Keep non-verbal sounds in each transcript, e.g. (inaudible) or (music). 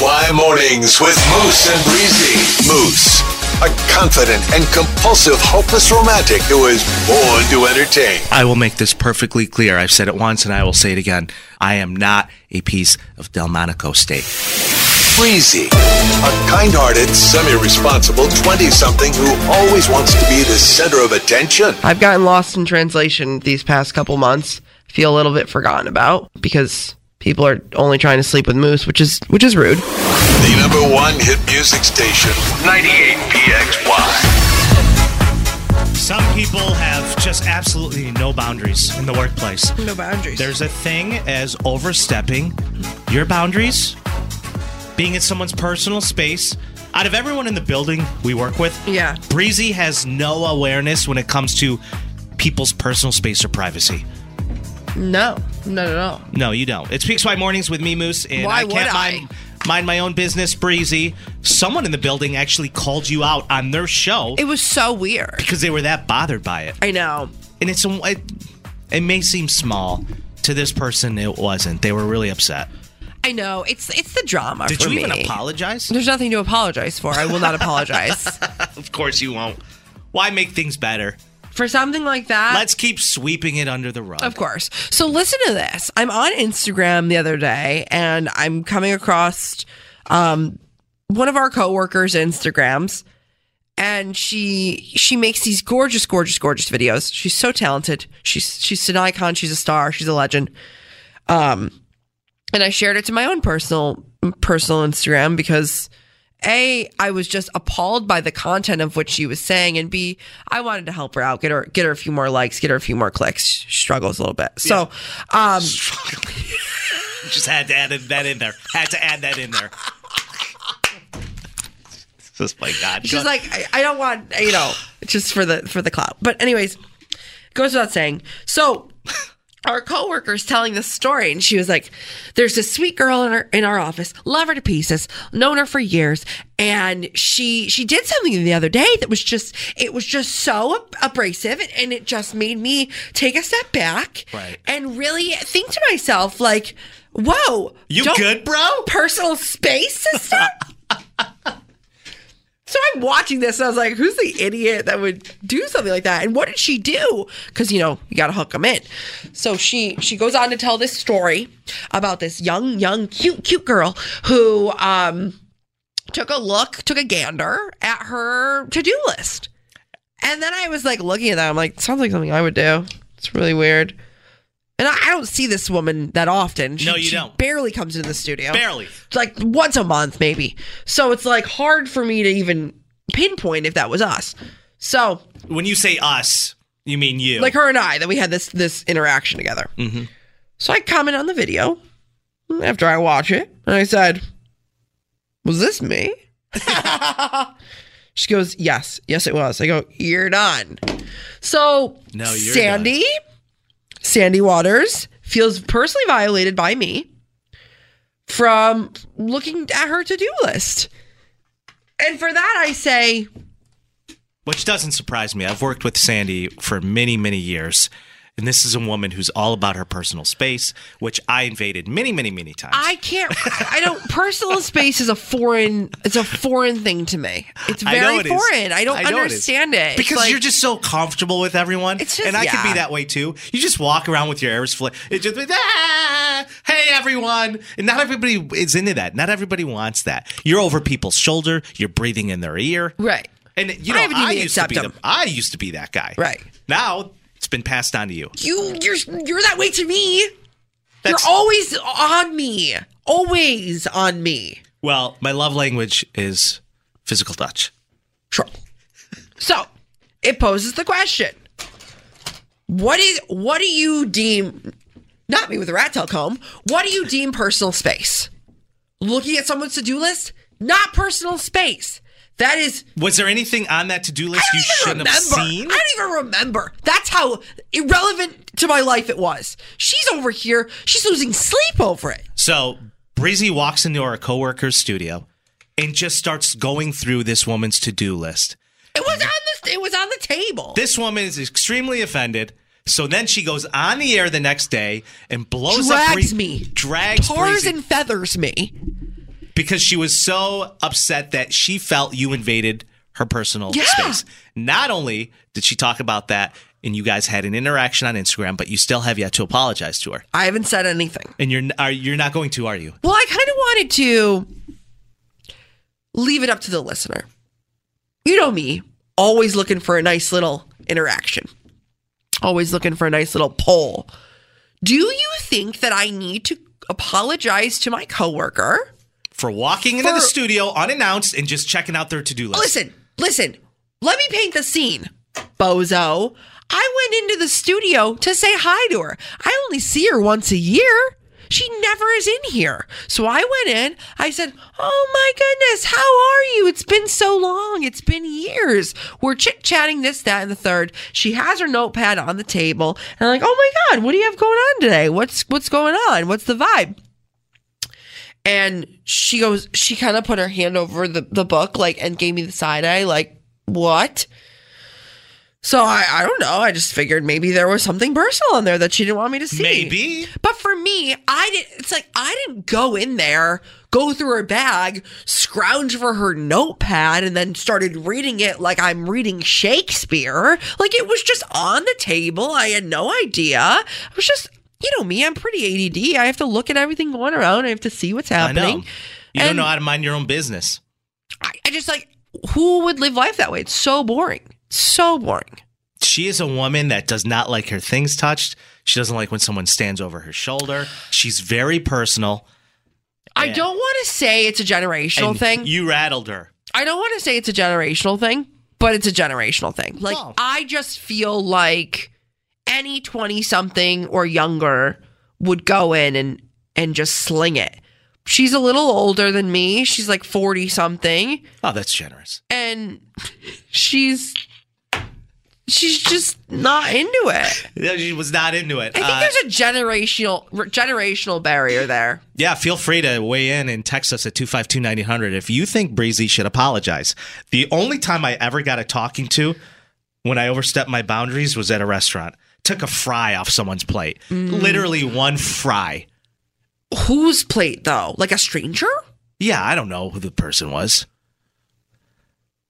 PXY Mornings with Moose and Breezy. Moose, a confident and compulsive, hopeless romantic who is born to entertain. I will make this perfectly clear. I've said it once and I will say it again. I am not a piece of Delmonico steak. Breezy, a kind hearted, semi responsible 20 something who always wants to be the center of attention. I've gotten lost in translation these past couple months. Feel a little bit forgotten about because people are only trying to sleep with Moose, which is which is rude. The number one hit music station, 98 PXY. Some people have just absolutely no boundaries in the workplace. No boundaries. There's a thing as overstepping your boundaries, being in someone's personal space. Out of everyone in the building we work with, Yeah. Breezy has no awareness when it comes to people's personal space or privacy. No, not at all. No, you don't. It's PXY Mornings with me, Moose, and Why I can't I? mind, mind my own business, Breezy. Someone in the building actually called you out on their show It was so weird. because they were that bothered by it. I know. And it's a, it, it may seem small to this person. It wasn't. They were really upset. I know. It's it's the drama Did for you me. even apologize? There's nothing to apologize for. I will not apologize (laughs) Of course you won't. Why make things better? For something like that. Let's keep sweeping it under the rug. Of course. So listen to this. I'm on Instagram the other day and I'm coming across um, one of our coworkers' Instagrams and she she makes these gorgeous, gorgeous, gorgeous videos. She's so talented. She's she's an icon, she's a star, she's a legend. Um and I shared it to my own personal personal Instagram because a, I was just appalled by the content of what she was saying, and B, I wanted to help her out, get her get her a few more likes, get her a few more clicks. She struggles a little bit. So, um, (laughs) Just had to add that in there. Had to add that in there. (laughs) Just my God. she's like, I, I don't want you know, just for the for the clout. But anyways, goes without saying. So our coworker's telling this story, and she was like, "There's this sweet girl in our in our office, love her to pieces, known her for years, and she she did something the other day that was just it was just so abrasive, and it just made me take a step back, Right. and really think to myself, like, whoa, You good, bro? personal space, sister." (laughs) I'm watching this and I was like, who's the idiot that would do something like that? And what did she do? Because, you know, you got to hook them in. So she she goes on to tell this story about this young, young, cute, cute girl who um took a look, took a gander at her to-do list. And then I was like looking at that. I'm like, sounds like something I would do. It's really weird. And I, don't see this woman that often. She, No, you she don't. Barely comes into the studio Barely. like once a month maybe so it's like hard for me to even pinpoint if that was us so When you say us, you mean you. like her and i that we had this this interaction together Mhm. so i comment on the video after i watch it and i said was this me (laughs) she goes yes yes it was i go you're done so No, sandy sandy waters feels personally violated by me from looking at her to-do list. And for that I say, Which doesn't surprise me. I've worked with Sandy for many, many years. And this is a woman who's all about her personal space, which I invaded many, many, many times. I can't I don't personal space is a foreign it's a foreign thing to me. It's very it is. foreign. I don't I it is. understand it. It's because like- you're just so comfortable with everyone. It's just- and I can yeah. be that way too. You just walk around with your ears flat. It's just ah, hey everyone. And not everybody is into that. Not everybody wants that. You're over people's shoulder. You're breathing in their ear. right. And you know, I I, even used to be the. I used to be that guy. Right. Now been passed on to you. You you're you're that way to me. That's- you're always on me. Always on me. Well, my love language is physical touch. Sure. So it poses the question: What is what do you deem? Not me with a rat tail comb. What do you deem personal space? Looking at someone's to do list, not personal space. That is. Was there anything on that to do list you shouldn't have seen? I don't even remember. That's how irrelevant to my life it was. She's over here. She's losing sleep over it. So Breezy walks into our coworker's studio and just starts going through this woman's to-do list. It was on the. It was on the table. This woman is extremely offended. So then she goes on the air the next day and blows up Drags Bree- me. drags Tars Breezy and feathers me. Because she was so upset that she felt you invaded her personal Yeah. space. Not only did she talk about that and you guys had an interaction on Instagram, but you still have yet to apologize to her. I haven't said anything. And you're are you're not going to, are you? Well, I kind of wanted to leave it up to the listener. You know me, always looking for a nice little interaction, always looking for a nice little poll. Do you think that I need to apologize to my coworker? For walking into For- the studio unannounced and just checking out their to-do list. Listen, listen, let me paint the scene, bozo. I went into the studio to say hi to her. I only see her once a year. She never is in here. So I went in. I said, Oh my goodness, how are you? It's been so long. It's been years. We're chit chatting this, that, and the third. She has her notepad on the table. And I'm like, Oh my God, what do you have going on today? What's what's going on? What's the vibe? And she goes, she kind of put her hand over the, the book, like, and gave me the side eye, like, what? So I, I don't know. I just figured maybe there was something personal in there that she didn't want me to see. Maybe. But for me, I did. It's like I didn't go in there, go through her bag, scrounge for her notepad, and then started reading it like I'm reading Shakespeare. Like it was just on the table. I had no idea. I was just, you know me. I'm pretty ADD. I have to look at everything going around. I have to see what's I happening. know. You don't know how to mind your own business. I, I just like who would live life that way? It's so boring. So boring. She is a woman that does not like her things touched. She doesn't like when someone stands over her shoulder. She's very personal. I don't want to say it's a generational thing. You rattled her. I don't want to say it's a generational thing, but it's a generational thing. Like Oh. I just feel like any 20 something or younger would go in and and just sling it. She's a little older than me. She's like 40 something Oh, that's generous. and she's she's just not into it. She was not into it. I think Uh, there's a generational generational barrier there. yeah, feel free to weigh in and text us at 252 9000 if you think Breezy should apologize. The only time I ever got a talking to when I overstepped my boundaries was at a restaurant. Took a fry off someone's plate. Mm. Literally one fry. Whose plate though? Like a stranger? Yeah, I don't know who the person was.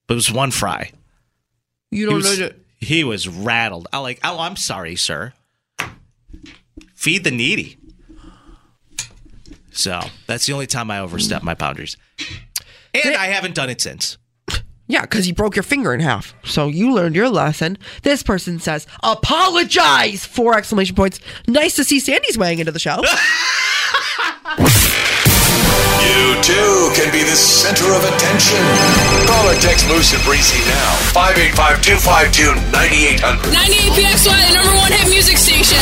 But it was one fry. You don't was, know. to- he was rattled. I like, oh, I'm sorry, sir. Feed the needy. So that's the only time I overstep my boundaries. And I haven't done it since. Yeah, because you broke your finger in half. So you learned your lesson. This person says, apologize! Four exclamation points. Nice to see Sandy's weighing into the show. (laughs) You too can be the center of attention. Call or text Moose and Breezy now. 585 252 9800. 98 PXY, the number one hit music station.